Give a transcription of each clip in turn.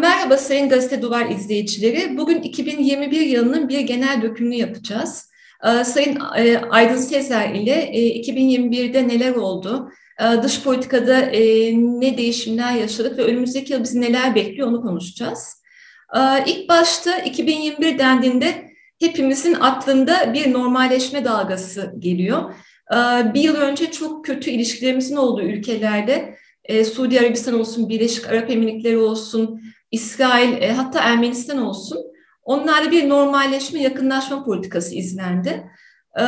Merhaba Sayın Gazete Duvar izleyicileri. Bugün 2021 yılının bir genel dökümünü yapacağız. Ee, Sayın e, Aydın Sezer ile 2021'de e, neler oldu, dış politikada ne değişimler yaşadık ve önümüzdeki yıl bizi neler bekliyor onu konuşacağız. Ee, ilk başta 2021 dendiğinde hepimizin aklında bir normalleşme dalgası geliyor. Ee, bir yıl önce çok kötü ilişkilerimizin olduğu ülkelerde Suudi Arabistan olsun, Birleşik Arap Emirlikleri olsun, İsrail hatta Ermenistan olsun Onlarla bir normalleşme, yakınlaşma politikası izlendi. Ee,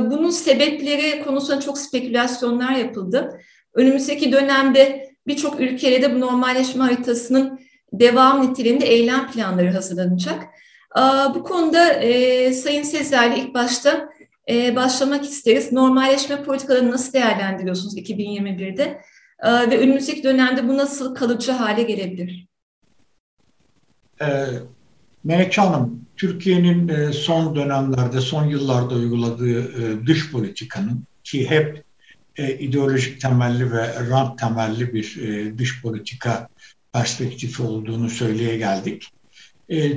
bunun sebepleri konusunda çok spekülasyonlar yapıldı. Önümüzdeki dönemde birçok ülkede de bu normalleşme haritasının devam niteliğinde eylem planları hazırlanacak. Ee, bu konuda e, Sayın Sezer'le ilk başta e, başlamak isteriz. Normalleşme politikalarını nasıl değerlendiriyorsunuz 2021'de? Ee, ve önümüzdeki dönemde bu nasıl kalıcı hale gelebilir? Ee, Melekçe Hanım, Türkiye'nin e, son dönemlerde, son yıllarda uyguladığı e, dış politikanın ki hep e, ideolojik temelli ve rant temelli bir dış politika perspektifi olduğunu söyleye geldik.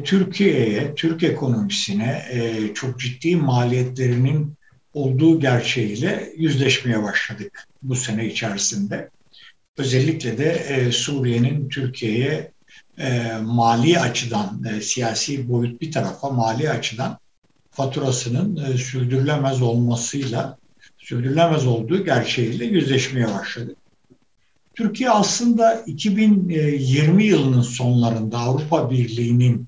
Türkiye'ye, Türk ekonomisine çok ciddi maliyetlerinin olduğu gerçeğiyle yüzleşmeye başladık bu sene içerisinde. Özellikle de Suriye'nin Türkiye'ye e, mali açıdan, e, siyasi boyut bir tarafa mali açıdan faturasının e, sürdürülemez olmasıyla, sürdürülemez olduğu gerçeğiyle yüzleşmeye başladı. Türkiye aslında 2020 yılının sonlarında Avrupa Birliği'nin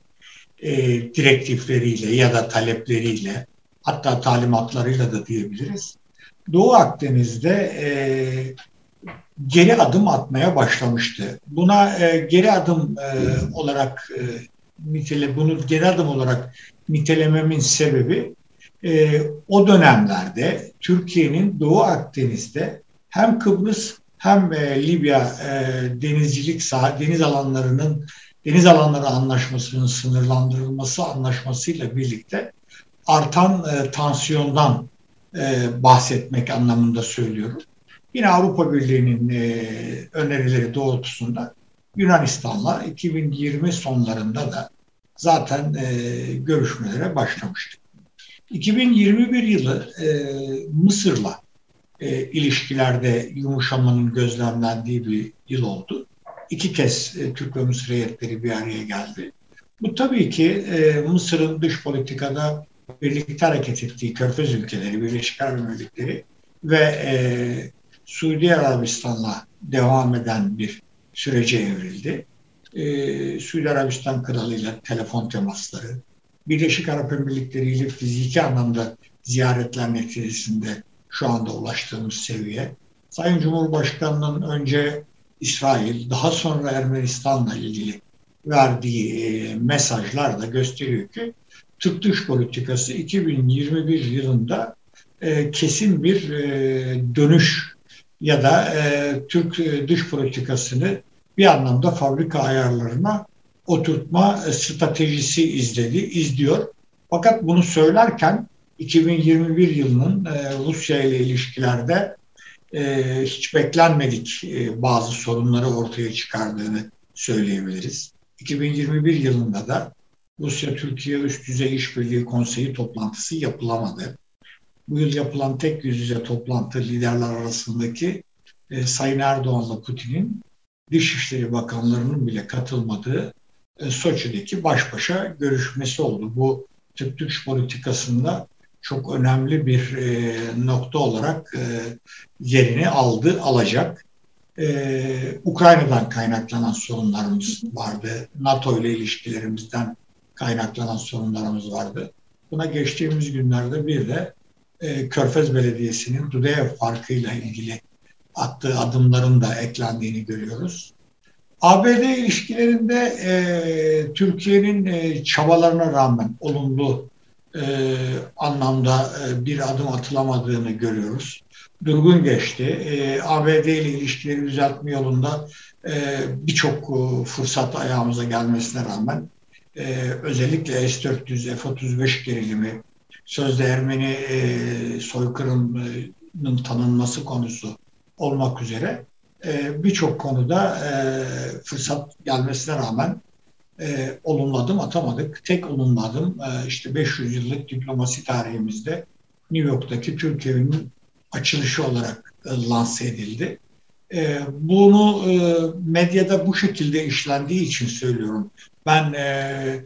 e, direktifleriyle ya da talepleriyle hatta talimatlarıyla da diyebiliriz. Doğu Akdeniz'de e, geri adım atmaya başlamıştı. Buna e, geri adım e, olarak e, nitele bunu geri adım olarak nitelememin sebebi e, o dönemlerde Türkiye'nin Doğu Akdeniz'de hem Kıbrıs hem e, Libya e, denizcilik sah deniz alanlarının deniz alanları anlaşmasının sınırlandırılması anlaşmasıyla birlikte artan e, tansiyondan e, bahsetmek anlamında söylüyorum. Yine Avrupa Birliği'nin e, önerileri doğrultusunda Yunanistan'la 2020 sonlarında da zaten e, görüşmelere başlamıştık. 2021 yılı e, Mısır'la e, ilişkilerde yumuşamanın gözlemlendiği bir yıl oldu. İki kez e, Türk ve Mısır heyetleri bir araya geldi. Bu tabii ki e, Mısır'ın dış politikada birlikte hareket ettiği Körfez ülkeleri, Birleşik Arap Emirlikleri ve e, Suudi Arabistan'la devam eden bir sürece evrildi. Ee, Suudi Arabistan kralıyla telefon temasları, Birleşik Arap Emirlikleri ile fiziki anlamda ziyaretler neticesinde şu anda ulaştığımız seviye. Sayın Cumhurbaşkanı'nın önce İsrail, daha sonra Ermenistan'la ilgili verdiği e, mesajlar da gösteriyor ki Türk dış politikası 2021 yılında e, kesin bir e, dönüş ya da e, Türk e, dış politikasını bir anlamda fabrika ayarlarına oturtma stratejisi izledi, izliyor. Fakat bunu söylerken 2021 yılının e, Rusya ile ilişkilerde e, hiç beklenmedik e, bazı sorunları ortaya çıkardığını söyleyebiliriz. 2021 yılında da Rusya-Türkiye Üst Düzey İşbirliği Konseyi toplantısı yapılamadı bu yıl yapılan tek yüz yüze toplantı liderler arasındaki e, Sayın Erdoğan'la Putin'in Dışişleri Bakanlarının bile katılmadığı e, Soçi'deki baş başa görüşmesi oldu. Bu Türk dış politikasında çok önemli bir e, nokta olarak e, yerini aldı, alacak. Ee, Ukrayna'dan kaynaklanan sorunlarımız vardı. NATO ile ilişkilerimizden kaynaklanan sorunlarımız vardı. Buna geçtiğimiz günlerde bir de e, Körfez Belediyesi'nin Dudeyev farkıyla ilgili attığı adımların da eklendiğini görüyoruz. ABD ilişkilerinde e, Türkiye'nin e, çabalarına rağmen olumlu e, anlamda e, bir adım atılamadığını görüyoruz. durgun geçti. E, ABD ile ilişkileri düzeltme yolunda e, birçok e, fırsat ayağımıza gelmesine rağmen e, özellikle S-400, F-35 gerilimi, sözde Ermeni e, soykırımının tanınması konusu olmak üzere e, birçok konuda e, fırsat gelmesine rağmen e, olumlu atamadık. Tek olumlu adım e, işte 500 yıllık diplomasi tarihimizde New York'taki Türk evinin açılışı olarak e, lanse edildi. E, bunu e, medyada bu şekilde işlendiği için söylüyorum. Ben e,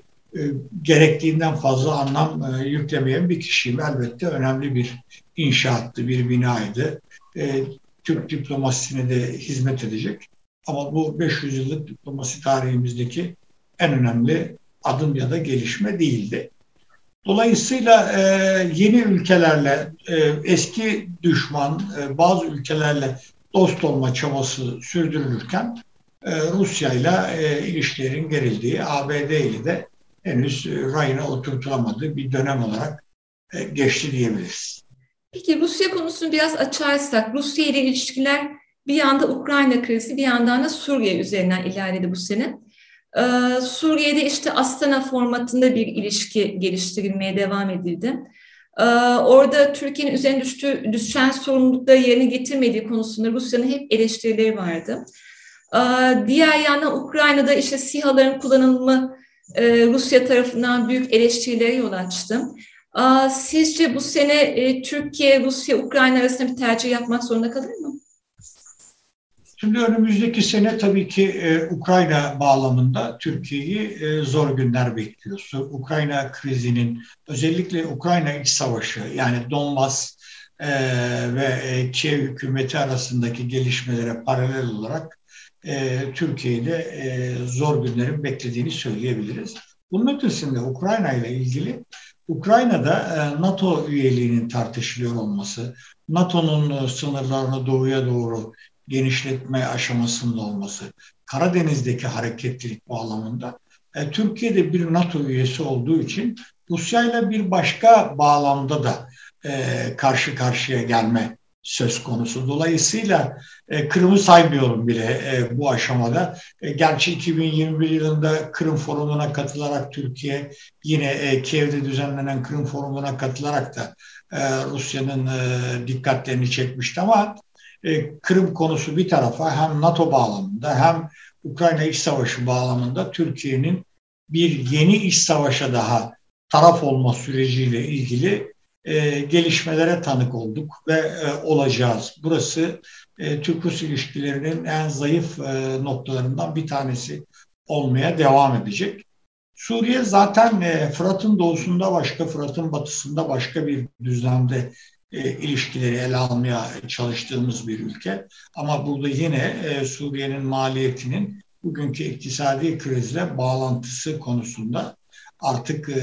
gerektiğinden fazla anlam e, yüklemeyen bir kişiyim. Elbette önemli bir inşaattı, bir binaydı. E, Türk diplomasisine de hizmet edecek. Ama bu 500 yıllık diplomasi tarihimizdeki en önemli adım ya da gelişme değildi. Dolayısıyla e, yeni ülkelerle, e, eski düşman e, bazı ülkelerle dost olma çabası sürdürülürken e, Rusya ile e, ilişkilerin gerildiği, ABD ile de henüz rayına oturtulamadığı bir dönem olarak e, geçti diyebiliriz. Peki Rusya konusunu biraz açarsak, Rusya ile ilişkiler bir yanda Ukrayna krizi, bir yandan da Suriye üzerinden ilerledi bu sene. Ee, Suriye'de işte Astana formatında bir ilişki geliştirilmeye devam edildi. Ee, orada Türkiye'nin üzerine düştüğü, düşen sorumlulukları yerine getirmediği konusunda Rusya'nın hep eleştirileri vardı. Ee, diğer yandan Ukrayna'da işte SİHA'ların kullanılımı e, Rusya tarafından büyük eleştirilere yol açtı. Sizce bu sene e, Türkiye, Rusya, Ukrayna arasında bir tercih yapmak zorunda kalır mı? Şimdi önümüzdeki sene tabii ki e, Ukrayna bağlamında Türkiye'yi e, zor günler bekliyor. Ukrayna krizinin özellikle Ukrayna iç savaşı yani Donbas ve Kiev hükümeti arasındaki gelişmelere paralel olarak e, Türkiye'de e, zor günlerin beklediğini söyleyebiliriz. Bunun ötesinde Ukrayna ile ilgili Ukrayna'da e, NATO üyeliğinin tartışılıyor olması, NATO'nun e, sınırlarını doğuya doğru genişletme aşamasında olması, Karadeniz'deki hareketlilik bağlamında e, Türkiye'de bir NATO üyesi olduğu için Rusya ile bir başka bağlamda da e, karşı karşıya gelme söz konusu. Dolayısıyla e, Kırım'ı saymıyorum bile e, bu aşamada. E, gerçi 2021 yılında Kırım Forumu'na katılarak Türkiye yine e, Kiev'de düzenlenen Kırım Forumu'na katılarak da e, Rusya'nın e, dikkatlerini çekmişti ama e, Kırım konusu bir tarafa hem NATO bağlamında hem Ukrayna iç savaşı bağlamında Türkiye'nin bir yeni iç savaşa daha taraf olma süreciyle ilgili e, gelişmelere tanık olduk ve e, olacağız. Burası e, Türk-Rus ilişkilerinin en zayıf e, noktalarından bir tanesi olmaya devam edecek. Suriye zaten e, Fırat'ın doğusunda başka, Fırat'ın batısında başka bir düzlemde e, ilişkileri ele almaya çalıştığımız bir ülke. Ama burada yine e, Suriye'nin maliyetinin bugünkü iktisadi krizle bağlantısı konusunda artık e,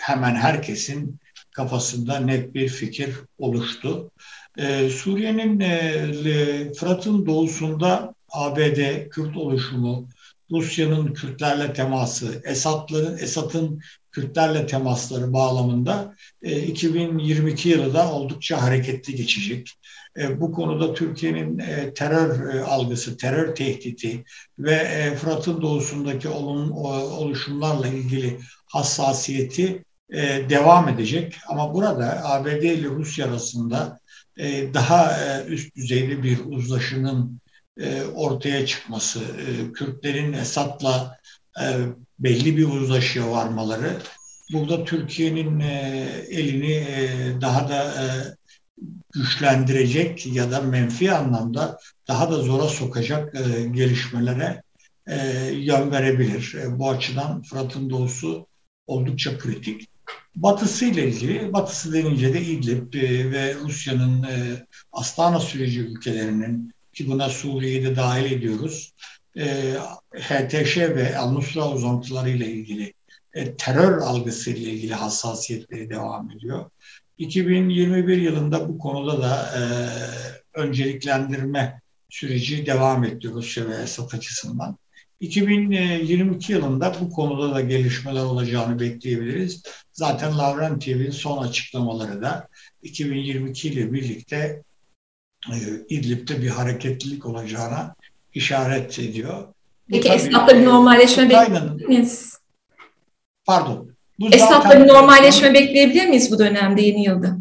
hemen herkesin kafasında net bir fikir oluştu. Ee, Suriye'nin e, Fırat'ın doğusunda ABD, Kürt oluşumu, Rusya'nın Kürtlerle teması, Esad'ların Esad'ın Kürtlerle temasları bağlamında e, 2022 yılı da oldukça hareketli geçecek. E, bu konuda Türkiye'nin e, terör e, algısı, terör tehdidi ve e, Fırat'ın doğusundaki olun, oluşumlarla ilgili hassasiyeti e, devam edecek. Ama burada ABD ile Rusya arasında e, daha e, üst düzeyli bir uzlaşının e, ortaya çıkması, e, Kürtlerin Esad'la e, belli bir uzlaşıya varmaları, burada Türkiye'nin e, elini e, daha da e, güçlendirecek ya da menfi anlamda daha da zora sokacak e, gelişmelere e, yön verebilir. E, bu açıdan Fırat'ın doğusu oldukça kritik. Batısı ile ilgili, batısı denince de İdlib e, ve Rusya'nın e, Astana süreci ülkelerinin ki buna Suriye'yi de dahil ediyoruz. E, HTŞ ve Al-Nusra uzantıları ile ilgili terör algısı ile ilgili hassasiyetleri devam ediyor. 2021 yılında bu konuda da önceliklendirme süreci devam etti Rusya ve Esad açısından. 2022 yılında bu konuda da gelişmeler olacağını bekleyebiliriz. Zaten Lavrentiev'in son açıklamaları da 2022 ile birlikte e, İdlib'de bir hareketlilik olacağına işaret ediyor. Peki esnafla bir normalleşme bekleyebilir miyiz? Pardon. Bu esnafla bir normalleşme bekleyebilir miyiz bu dönemde yeni yılda?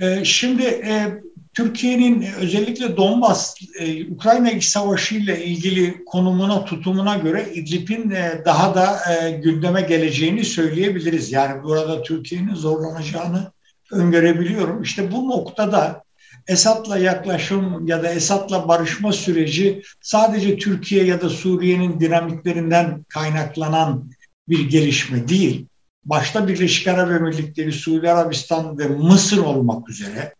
E, şimdi e, Türkiye'nin özellikle Donbas, e, Ukrayna iç savaşı ile ilgili konumuna, tutumuna göre İdlib'in e, daha da e, gündeme geleceğini söyleyebiliriz. Yani burada Türkiye'nin zorlanacağını öngörebiliyorum. İşte bu noktada Esad'la yaklaşım ya da Esad'la barışma süreci sadece Türkiye ya da Suriye'nin dinamiklerinden kaynaklanan bir gelişme değil. Başta Birleşik Arap Emirlikleri, Suudi Arabistan ve Mısır olmak üzere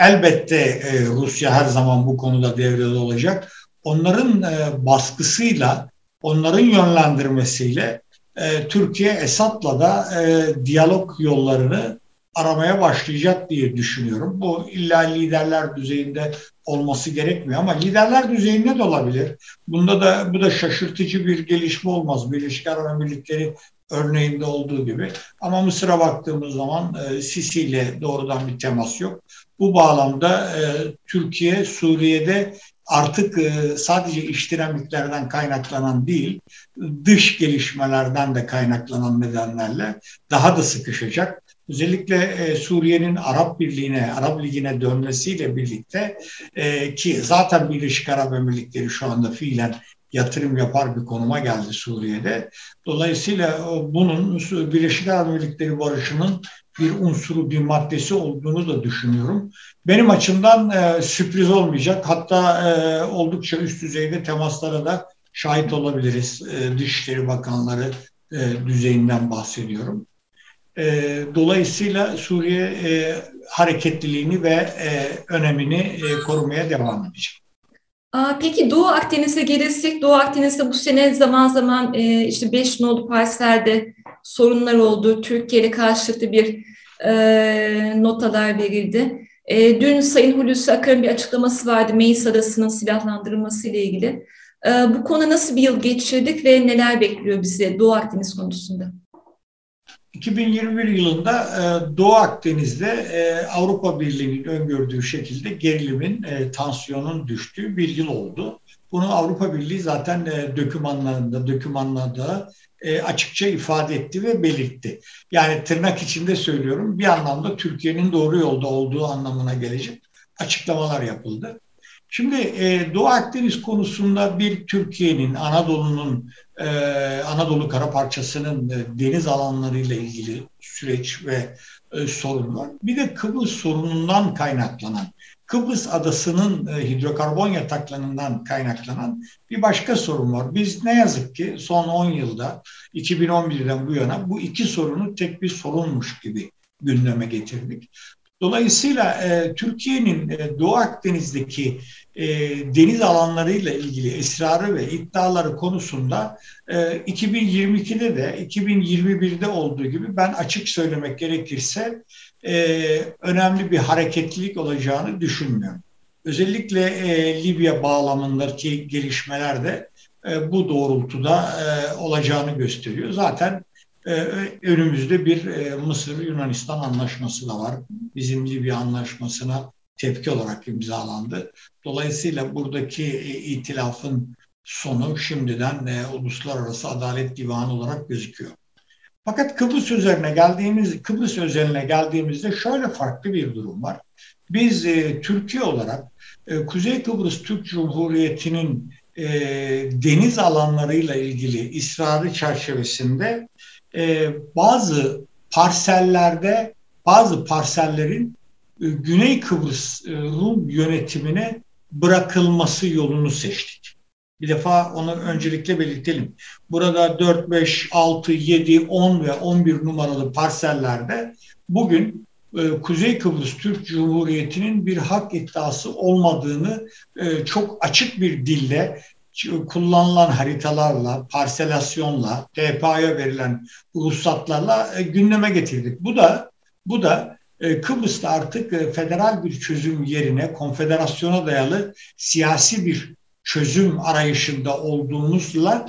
elbette e, Rusya her zaman bu konuda devrede olacak. Onların e, baskısıyla, onların yönlendirmesiyle e, Türkiye Esad'la da e, diyalog yollarını aramaya başlayacak diye düşünüyorum. Bu illa liderler düzeyinde olması gerekmiyor ama liderler düzeyinde de olabilir. Bunda da bu da şaşırtıcı bir gelişme olmaz. Birleşik Arap Emirlikleri örneğinde olduğu gibi. Ama Mısır'a baktığımız zaman e, Sisi ile doğrudan bir temas yok. Bu bağlamda e, Türkiye Suriye'de artık e, sadece iş dinamiklerden kaynaklanan değil, dış gelişmelerden de kaynaklanan nedenlerle daha da sıkışacak. Özellikle e, Suriye'nin Arap Birliği'ne, Arap Ligi'ne dönmesiyle birlikte e, ki zaten Birleşik Arap Emirlikleri şu anda fiilen yatırım yapar bir konuma geldi Suriye'de. Dolayısıyla bunun Birleşik Arap Emirlikleri barışının bir unsuru, bir maddesi olduğunu da düşünüyorum. Benim açımdan e, sürpriz olmayacak. Hatta e, oldukça üst düzeyde temaslara da şahit olabiliriz. E, Dışişleri Bakanları e, düzeyinden bahsediyorum. E, dolayısıyla Suriye e, hareketliliğini ve e, önemini e, korumaya devam edecek. Peki Doğu Akdeniz'e gelirsek, Doğu Akdeniz'de bu sene zaman zaman e, işte 5 nolu parselde sorunlar oldu. Türkiye ile karşılıklı bir e, notalar verildi. E, dün Sayın Hulusi Akar'ın bir açıklaması vardı Meis Adası'nın silahlandırılması ile ilgili. E, bu konu nasıl bir yıl geçirdik ve neler bekliyor bizi Doğu Akdeniz konusunda? 2021 yılında e, Doğu Akdeniz'de e, Avrupa Birliği'nin öngördüğü şekilde gerilimin, e, tansiyonun düştüğü bir yıl oldu. Bunu Avrupa Birliği zaten dokümanlarında, dokümanlarda e, açıkça ifade etti ve belirtti. Yani tırnak içinde söylüyorum bir anlamda Türkiye'nin doğru yolda olduğu anlamına gelecek açıklamalar yapıldı. Şimdi Doğu Akdeniz konusunda bir Türkiye'nin, Anadolu'nun, e, Anadolu kara parçasının e, deniz alanlarıyla ilgili süreç ve e, sorun. Bir de Kıbrıs sorunundan kaynaklanan, Kıbrıs adasının e, hidrokarbon yataklarından kaynaklanan bir başka sorun var. Biz ne yazık ki son 10 yılda, 2011'den bu yana bu iki sorunu tek bir sorunmuş gibi gündeme getirdik. Dolayısıyla e, Türkiye'nin e, Doğu Akdeniz'deki e, deniz alanlarıyla ilgili ısrarı ve iddiaları konusunda e, 2022'de de 2021'de olduğu gibi ben açık söylemek gerekirse e, önemli bir hareketlilik olacağını düşünmüyorum. Özellikle e, Libya bağlamındaki gelişmeler de e, bu doğrultuda e, olacağını gösteriyor. Zaten önümüzde bir e, Mısır-Yunanistan anlaşması da var. Bizim Libya anlaşmasına tepki olarak imzalandı. Dolayısıyla buradaki e, itilafın sonu şimdiden e, Uluslararası Adalet Divanı olarak gözüküyor. Fakat Kıbrıs üzerine geldiğimiz Kıbrıs özeline geldiğimizde şöyle farklı bir durum var. Biz e, Türkiye olarak e, Kuzey Kıbrıs Türk Cumhuriyeti'nin e, deniz alanlarıyla ilgili ısrarı çerçevesinde e, bazı parsellerde bazı parsellerin e, Güney Kıbrıs e, Rum yönetimine bırakılması yolunu seçtik. Bir defa onu öncelikle belirtelim. Burada 4, 5, 6, 7, 10 ve 11 numaralı parsellerde bugün e, Kuzey Kıbrıs Türk Cumhuriyeti'nin bir hak iddiası olmadığını e, çok açık bir dille kullanılan haritalarla, parselasyonla, TPA'ya verilen ruhsatlarla e, gündeme getirdik. Bu da bu da e, Kıbrıs'ta artık e, federal bir çözüm yerine konfederasyona dayalı siyasi bir çözüm arayışında olduğumuzla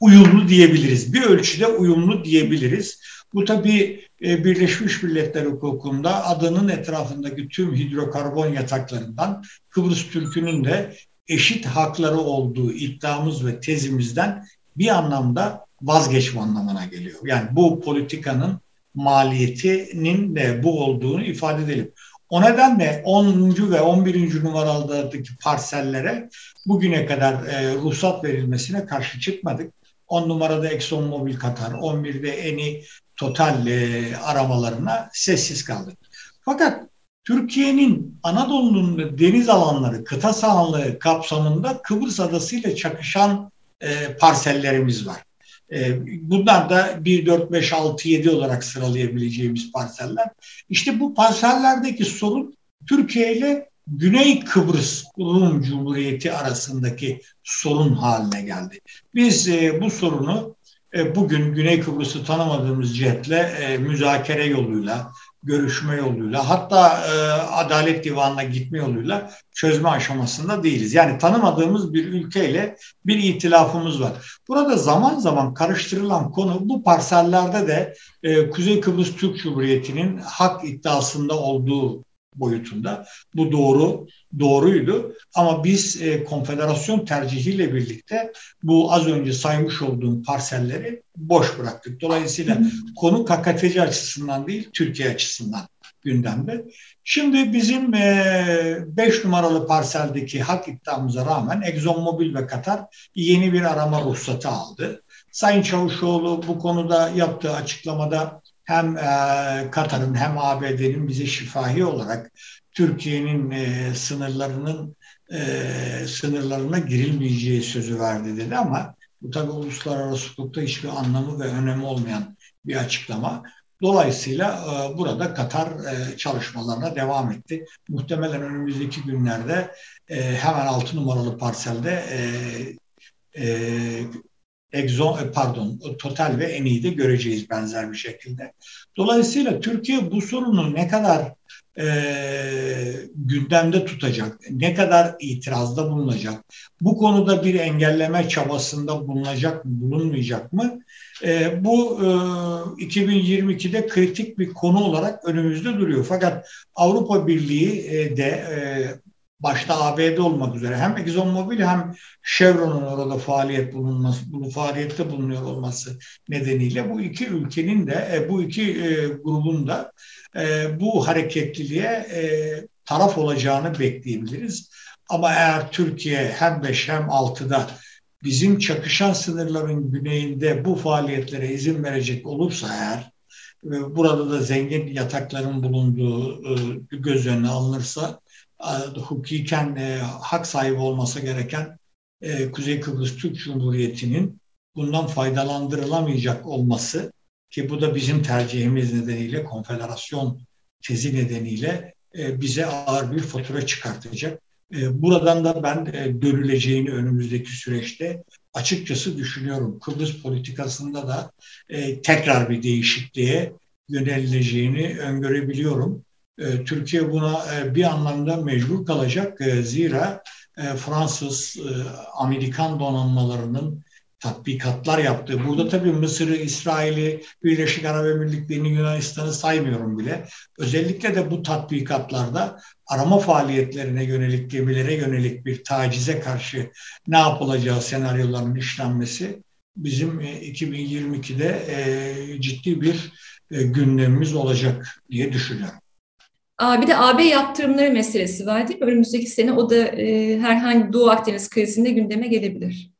uyumlu diyebiliriz. Bir ölçüde uyumlu diyebiliriz. Bu tabii Birleşmiş Milletler hukukunda adının etrafındaki tüm hidrokarbon yataklarından Kıbrıs Türk'ünün de eşit hakları olduğu iddiamız ve tezimizden bir anlamda vazgeçme anlamına geliyor. Yani bu politikanın maliyetinin de bu olduğunu ifade edelim. O nedenle 10. ve 11. numaralardaki parsellere bugüne kadar e, ruhsat verilmesine karşı çıkmadık. 10 numarada Exxon Mobil Katar, 11'de Eni Total e, aramalarına sessiz kaldık. Fakat Türkiye'nin Anadolu'nun deniz alanları, kıta sahanlığı kapsamında Kıbrıs Adası ile çakışan e, parsellerimiz var. E, bunlar da 1, 4, 5, 6, 7 olarak sıralayabileceğimiz parseller. İşte bu parsellerdeki sorun Türkiye ile Güney Kıbrıs Rum Cumhuriyeti arasındaki sorun haline geldi. Biz e, bu sorunu e, bugün Güney Kıbrıs'ı tanımadığımız cihetle e, müzakere yoluyla, görüşme yoluyla hatta e, Adalet Divanı'na gitme yoluyla çözme aşamasında değiliz. Yani tanımadığımız bir ülkeyle bir itilafımız var. Burada zaman zaman karıştırılan konu bu parsellerde de e, Kuzey Kıbrıs Türk Cumhuriyeti'nin hak iddiasında olduğu boyutunda. Bu doğru, doğruydu. Ama biz e, konfederasyon tercihiyle birlikte bu az önce saymış olduğum parselleri boş bıraktık. Dolayısıyla konu KKTC açısından değil, Türkiye açısından gündemde. Şimdi bizim 5 e, numaralı parseldeki hak iddiamıza rağmen ExxonMobil ve Katar yeni bir arama ruhsatı aldı. Sayın Çavuşoğlu bu konuda yaptığı açıklamada hem e, Katar'ın hem ABD'nin bize şifahi olarak Türkiye'nin e, sınırlarının e, sınırlarına girilmeyeceği sözü verdi dedi ama bu tabi uluslararası hukukta hiçbir anlamı ve önemi olmayan bir açıklama. Dolayısıyla burada Katar çalışmalarına devam etti. Muhtemelen önümüzdeki günlerde hemen 6 numaralı parselde Exxon, e, pardon, Total ve Eni'yi de göreceğiz benzer bir şekilde. Dolayısıyla Türkiye bu sorunu ne kadar e, gündemde tutacak, ne kadar itirazda bulunacak, bu konuda bir engelleme çabasında bulunacak mı, bulunmayacak mı? E, bu e, 2022'de kritik bir konu olarak önümüzde duruyor. Fakat Avrupa Birliği e, de e, başta ABD olmak üzere hem ExxonMobil hem Chevron'un orada faaliyet bulunması, bunu faaliyette bulunuyor olması nedeniyle bu iki ülkenin de e, bu iki e, grubun da e, bu hareketliliğe taraf olacağını bekleyebiliriz. Ama eğer Türkiye hem 5 hem 6'da bizim çakışan sınırların güneyinde bu faaliyetlere izin verecek olursa eğer burada da zengin yatakların bulunduğu göz önüne alınırsa hukuken e, hak sahibi olması gereken e, Kuzey Kıbrıs Türk Cumhuriyeti'nin bundan faydalandırılamayacak olması ki bu da bizim tercihimiz nedeniyle konfederasyon tezi nedeniyle e, bize ağır bir fatura çıkartacak. E, buradan da ben e, dönüleceğini önümüzdeki süreçte açıkçası düşünüyorum. Kıbrıs politikasında da e, tekrar bir değişikliğe yönelileceğini öngörebiliyorum. E, Türkiye buna e, bir anlamda mecbur kalacak. E, zira Fransız, Amerikan donanmalarının tatbikatlar yaptığı. Burada tabii Mısır'ı, İsrail'i, Birleşik Arap Emirlikleri'ni, Yunanistan'ı saymıyorum bile. Özellikle de bu tatbikatlarda arama faaliyetlerine yönelik, gemilere yönelik bir tacize karşı ne yapılacağı senaryoların işlenmesi bizim 2022'de ciddi bir gündemimiz olacak diye düşünüyorum. Bir de AB yaptırımları meselesi var değil mi? Önümüzdeki sene o da e, herhangi Doğu Akdeniz krizinde gündeme gelebilir.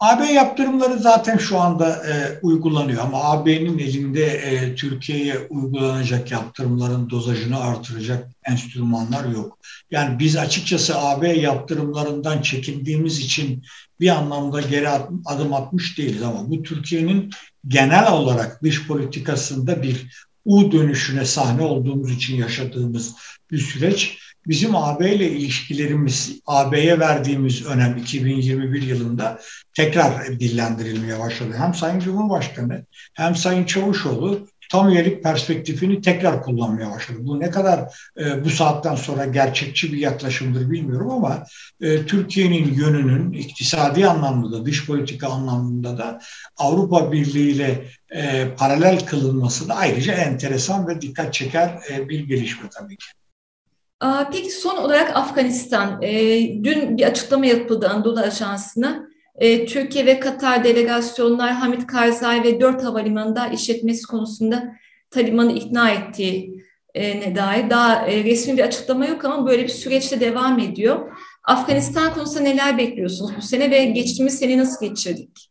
AB yaptırımları zaten şu anda e, uygulanıyor ama AB'nin elinde e, Türkiye'ye uygulanacak yaptırımların dozajını artıracak enstrümanlar yok. Yani biz açıkçası AB yaptırımlarından çekindiğimiz için bir anlamda geri adım atmış değiliz ama bu Türkiye'nin genel olarak dış politikasında bir U dönüşüne sahne olduğumuz için yaşadığımız bir süreç. Bizim AB ile ilişkilerimiz, AB'ye verdiğimiz önem 2021 yılında tekrar dillendirilmeye başladı. Hem Sayın Cumhurbaşkanı hem Sayın Çavuşoğlu tam üyelik perspektifini tekrar kullanmaya başladı. Bu ne kadar e, bu saatten sonra gerçekçi bir yaklaşımdır bilmiyorum ama e, Türkiye'nin yönünün iktisadi anlamda da dış politika anlamında da Avrupa Birliği ile e, paralel kılınması da ayrıca enteresan ve dikkat çeker e, bir gelişme tabii ki. Peki son olarak Afganistan. E, dün bir açıklama yapıldı Anadolu Ajansı'na. E, Türkiye ve Katar delegasyonlar Hamit Karzai ve dört havalimanında işletmesi konusunda Taliban'ı ikna ettiği e, ne dair. Daha resmi bir açıklama yok ama böyle bir süreçte devam ediyor. Afganistan konusunda neler bekliyorsunuz bu sene ve geçtiğimiz sene nasıl geçirdik?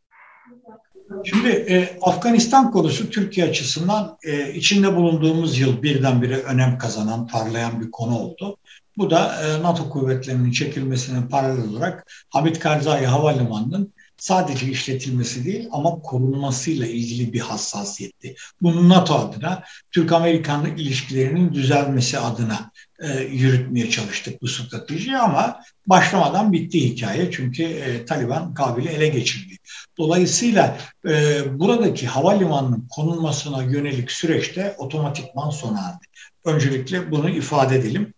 Şimdi e, Afganistan konusu Türkiye açısından e, içinde bulunduğumuz yıl birdenbire önem kazanan, parlayan bir konu oldu. Bu da e, NATO kuvvetlerinin çekilmesinin paralel olarak Hamid Karzai Havalimanı'nın sadece işletilmesi değil ama korunmasıyla ilgili bir hassasiyetti. Bunu NATO adına, Türk-Amerikan ilişkilerinin düzelmesi adına e, yürütmeye çalıştık bu stratejiyi ama başlamadan bitti hikaye çünkü e, Taliban Kabil'i ele geçirdi. Dolayısıyla e, buradaki havalimanının konulmasına yönelik süreçte otomatikman sona erdi. Öncelikle bunu ifade edelim.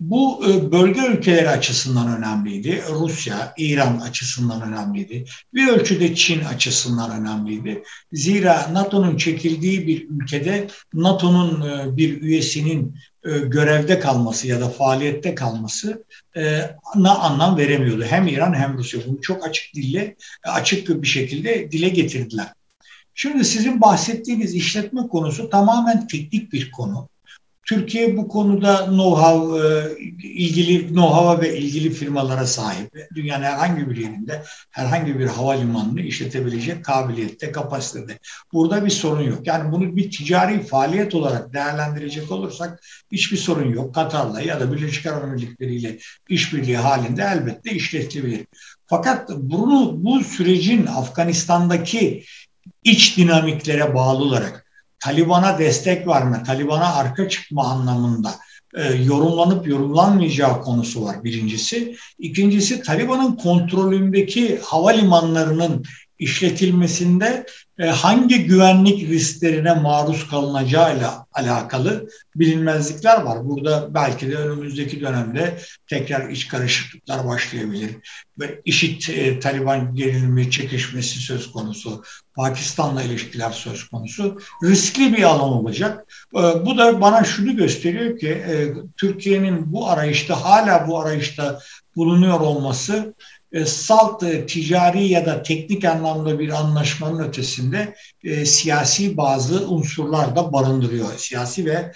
Bu e, bölge ülkeleri açısından önemliydi. Rusya, İran açısından önemliydi. Bir ölçüde Çin açısından önemliydi. Zira NATO'nun çekildiği bir ülkede NATO'nun e, bir üyesinin e, görevde kalması ya da faaliyette kalması na anlam veremiyordu. Hem İran hem Rusya bunu çok açık dille, açık bir şekilde dile getirdiler. Şimdi sizin bahsettiğiniz işletme konusu tamamen teknik bir konu. Türkiye bu konuda know-how, e, ilgili know-how ve ilgili firmalara sahip. Dünyanın herhangi bir yerinde herhangi bir havalimanını işletebilecek kabiliyette, kapasitede. Burada bir sorun yok. Yani bunu bir ticari faaliyet olarak değerlendirecek olursak hiçbir sorun yok. Katar'la ya da Birleşik Arap Emirlikleri ile işbirliği halinde elbette işletilebilir. Fakat bunu bu sürecin Afganistan'daki iç dinamiklere bağlı olarak Taliban'a destek verme, Taliban'a arka çıkma anlamında e, yorumlanıp yorumlanmayacağı konusu var birincisi. İkincisi Taliban'ın kontrolündeki havalimanlarının işletilmesinde e, hangi güvenlik risklerine maruz kalınacağıyla alakalı bilinmezlikler var. Burada belki de önümüzdeki dönemde tekrar iç karışıklıklar başlayabilir. Ve IŞİD e, Taliban gerilimi çekişmesi söz konusu, Pakistan'la ilişkiler söz konusu. Riskli bir alan olacak. E, bu da bana şunu gösteriyor ki Türkiye'nin bu arayışta hala bu arayışta bulunuyor olması e, salt e, ticari ya da teknik anlamda bir anlaşmanın ötesinde e, siyasi bazı unsurlar da barındırıyor. Siyasi ve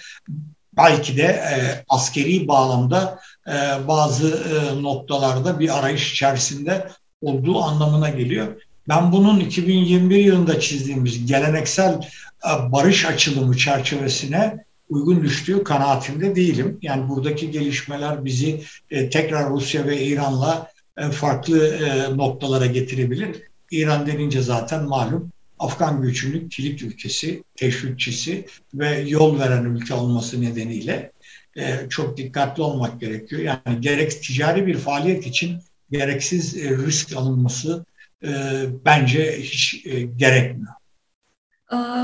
belki de e, askeri bağlamda e, bazı e, noktalarda bir arayış içerisinde olduğu anlamına geliyor. Ben bunun 2021 yılında çizdiğimiz geleneksel e, barış açılımı çerçevesine uygun düştüğü kanaatinde değilim. Yani buradaki gelişmeler bizi e, tekrar Rusya ve İran'la farklı e, noktalara getirebilir. İran denince zaten malum Afgan güçlülük kilit ülkesi, teşvikçisi ve yol veren ülke olması nedeniyle e, çok dikkatli olmak gerekiyor. Yani gerek ticari bir faaliyet için gereksiz risk alınması bence hiç gerekmiyor.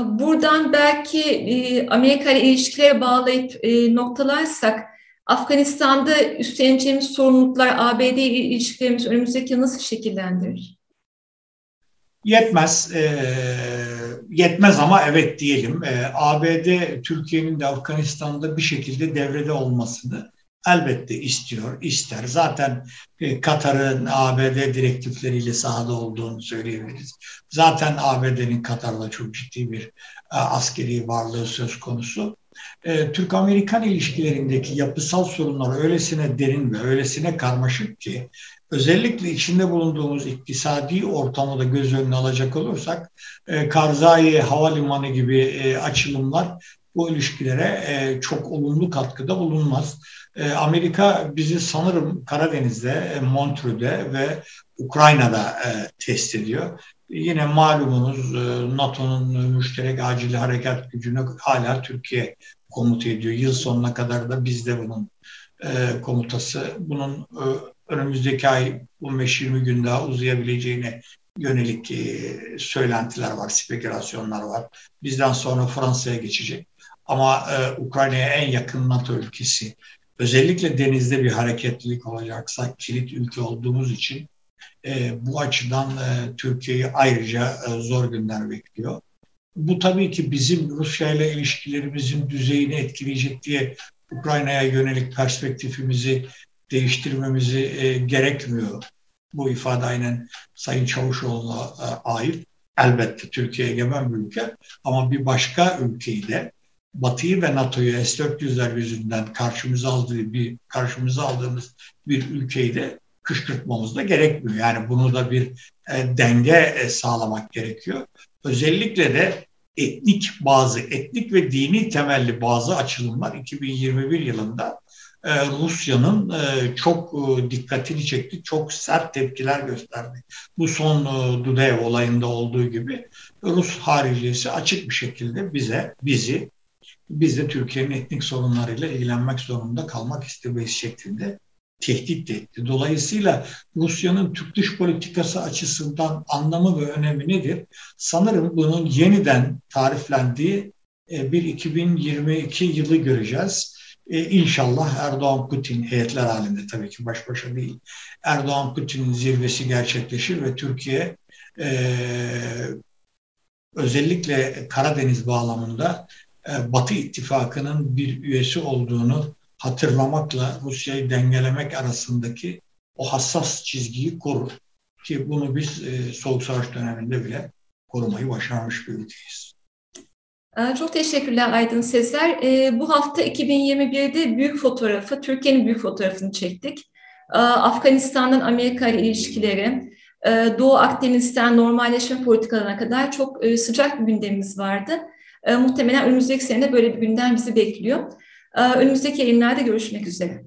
Buradan belki Amerika ile ilişkilere bağlayıp noktalarsak Afganistan'da üstleneceğimiz sorumluluklar ABD ilişkilerimiz önümüzdeki nasıl şekillendirir? Yetmez. E, yetmez ama evet diyelim. E, ABD Türkiye'nin de Afganistan'da bir şekilde devrede olmasını elbette istiyor, ister. Zaten e, Katar'ın ABD direktifleriyle sahada olduğunu söyleyebiliriz. Zaten ABD'nin Katar'la çok ciddi bir e, askeri varlığı söz konusu e, Türk-Amerikan ilişkilerindeki yapısal sorunlar öylesine derin ve öylesine karmaşık ki özellikle içinde bulunduğumuz iktisadi ortamı da göz önüne alacak olursak e, Karzai Havalimanı gibi e, açılımlar bu ilişkilere e, çok olumlu katkıda bulunmaz. E, Amerika bizi sanırım Karadeniz'de, e, Montreux'de ve Ukrayna'da e, test ediyor. Yine malumunuz e, NATO'nun müşterek acil harekat gücünü hala Türkiye komut ediyor. Yıl sonuna kadar da bizde bunun e, komutası. Bunun e, önümüzdeki ay 15-20 gün daha uzayabileceğini yönelik söylentiler var, spekülasyonlar var. Bizden sonra Fransa'ya geçecek. Ama Ukrayna'ya en yakın NATO ülkesi. Özellikle denizde bir hareketlilik olacaksa kilit ülke olduğumuz için bu açıdan Türkiye'yi ayrıca zor günler bekliyor. Bu tabii ki bizim Rusya ile ilişkilerimizin düzeyini etkileyecek diye Ukrayna'ya yönelik perspektifimizi değiştirmemizi e, gerekmiyor. Bu ifade aynen Sayın Çavuşoğlu'na e, ait. Elbette Türkiye egemen bir ülke ama bir başka ülkeyi de Batı'yı ve NATO'yu S-400'ler yüzünden karşımıza aldığı bir karşımıza aldığımız bir ülkeyi de kışkırtmamız da gerekmiyor. Yani bunu da bir e, denge e, sağlamak gerekiyor. Özellikle de etnik bazı, etnik ve dini temelli bazı açılımlar 2021 yılında e, Rusya'nın e, çok e, dikkatini çekti, çok sert tepkiler gösterdi. Bu son Dudev olayında olduğu gibi Rus hariciyesi açık bir şekilde bize, bizi, biz de Türkiye'nin etnik sorunlarıyla ilgilenmek zorunda kalmak istemeyiz şeklinde tehdit etti. Dolayısıyla Rusya'nın Türk dış politikası açısından anlamı ve önemi nedir? Sanırım bunun yeniden tariflendiği bir 2022 yılı göreceğiz. E, inşallah Erdoğan-Putin heyetler halinde tabii ki baş başa değil. Erdoğan-Putin'in zirvesi gerçekleşir ve Türkiye e, özellikle Karadeniz bağlamında e, Batı ittifakının bir üyesi olduğunu hatırlamakla Rusya'yı dengelemek arasındaki o hassas çizgiyi korur. Ki bunu biz e, Soğuk Savaş döneminde bile korumayı başarmış bir ülkeyiz. Ee, çok teşekkürler Aydın Sezer. Ee, bu hafta 2021'de büyük fotoğrafı, Türkiye'nin büyük fotoğrafını çektik. Ee, Afganistan'dan Amerika ile ilişkileri, Doğu Akdeniz'den normalleşme politikalarına kadar çok e, sıcak bir gündemimiz vardı. Muhtemelen önümüzdeki sene böyle bir gündem bizi bekliyor. Önümüzdeki yayınlarda görüşmek üzere.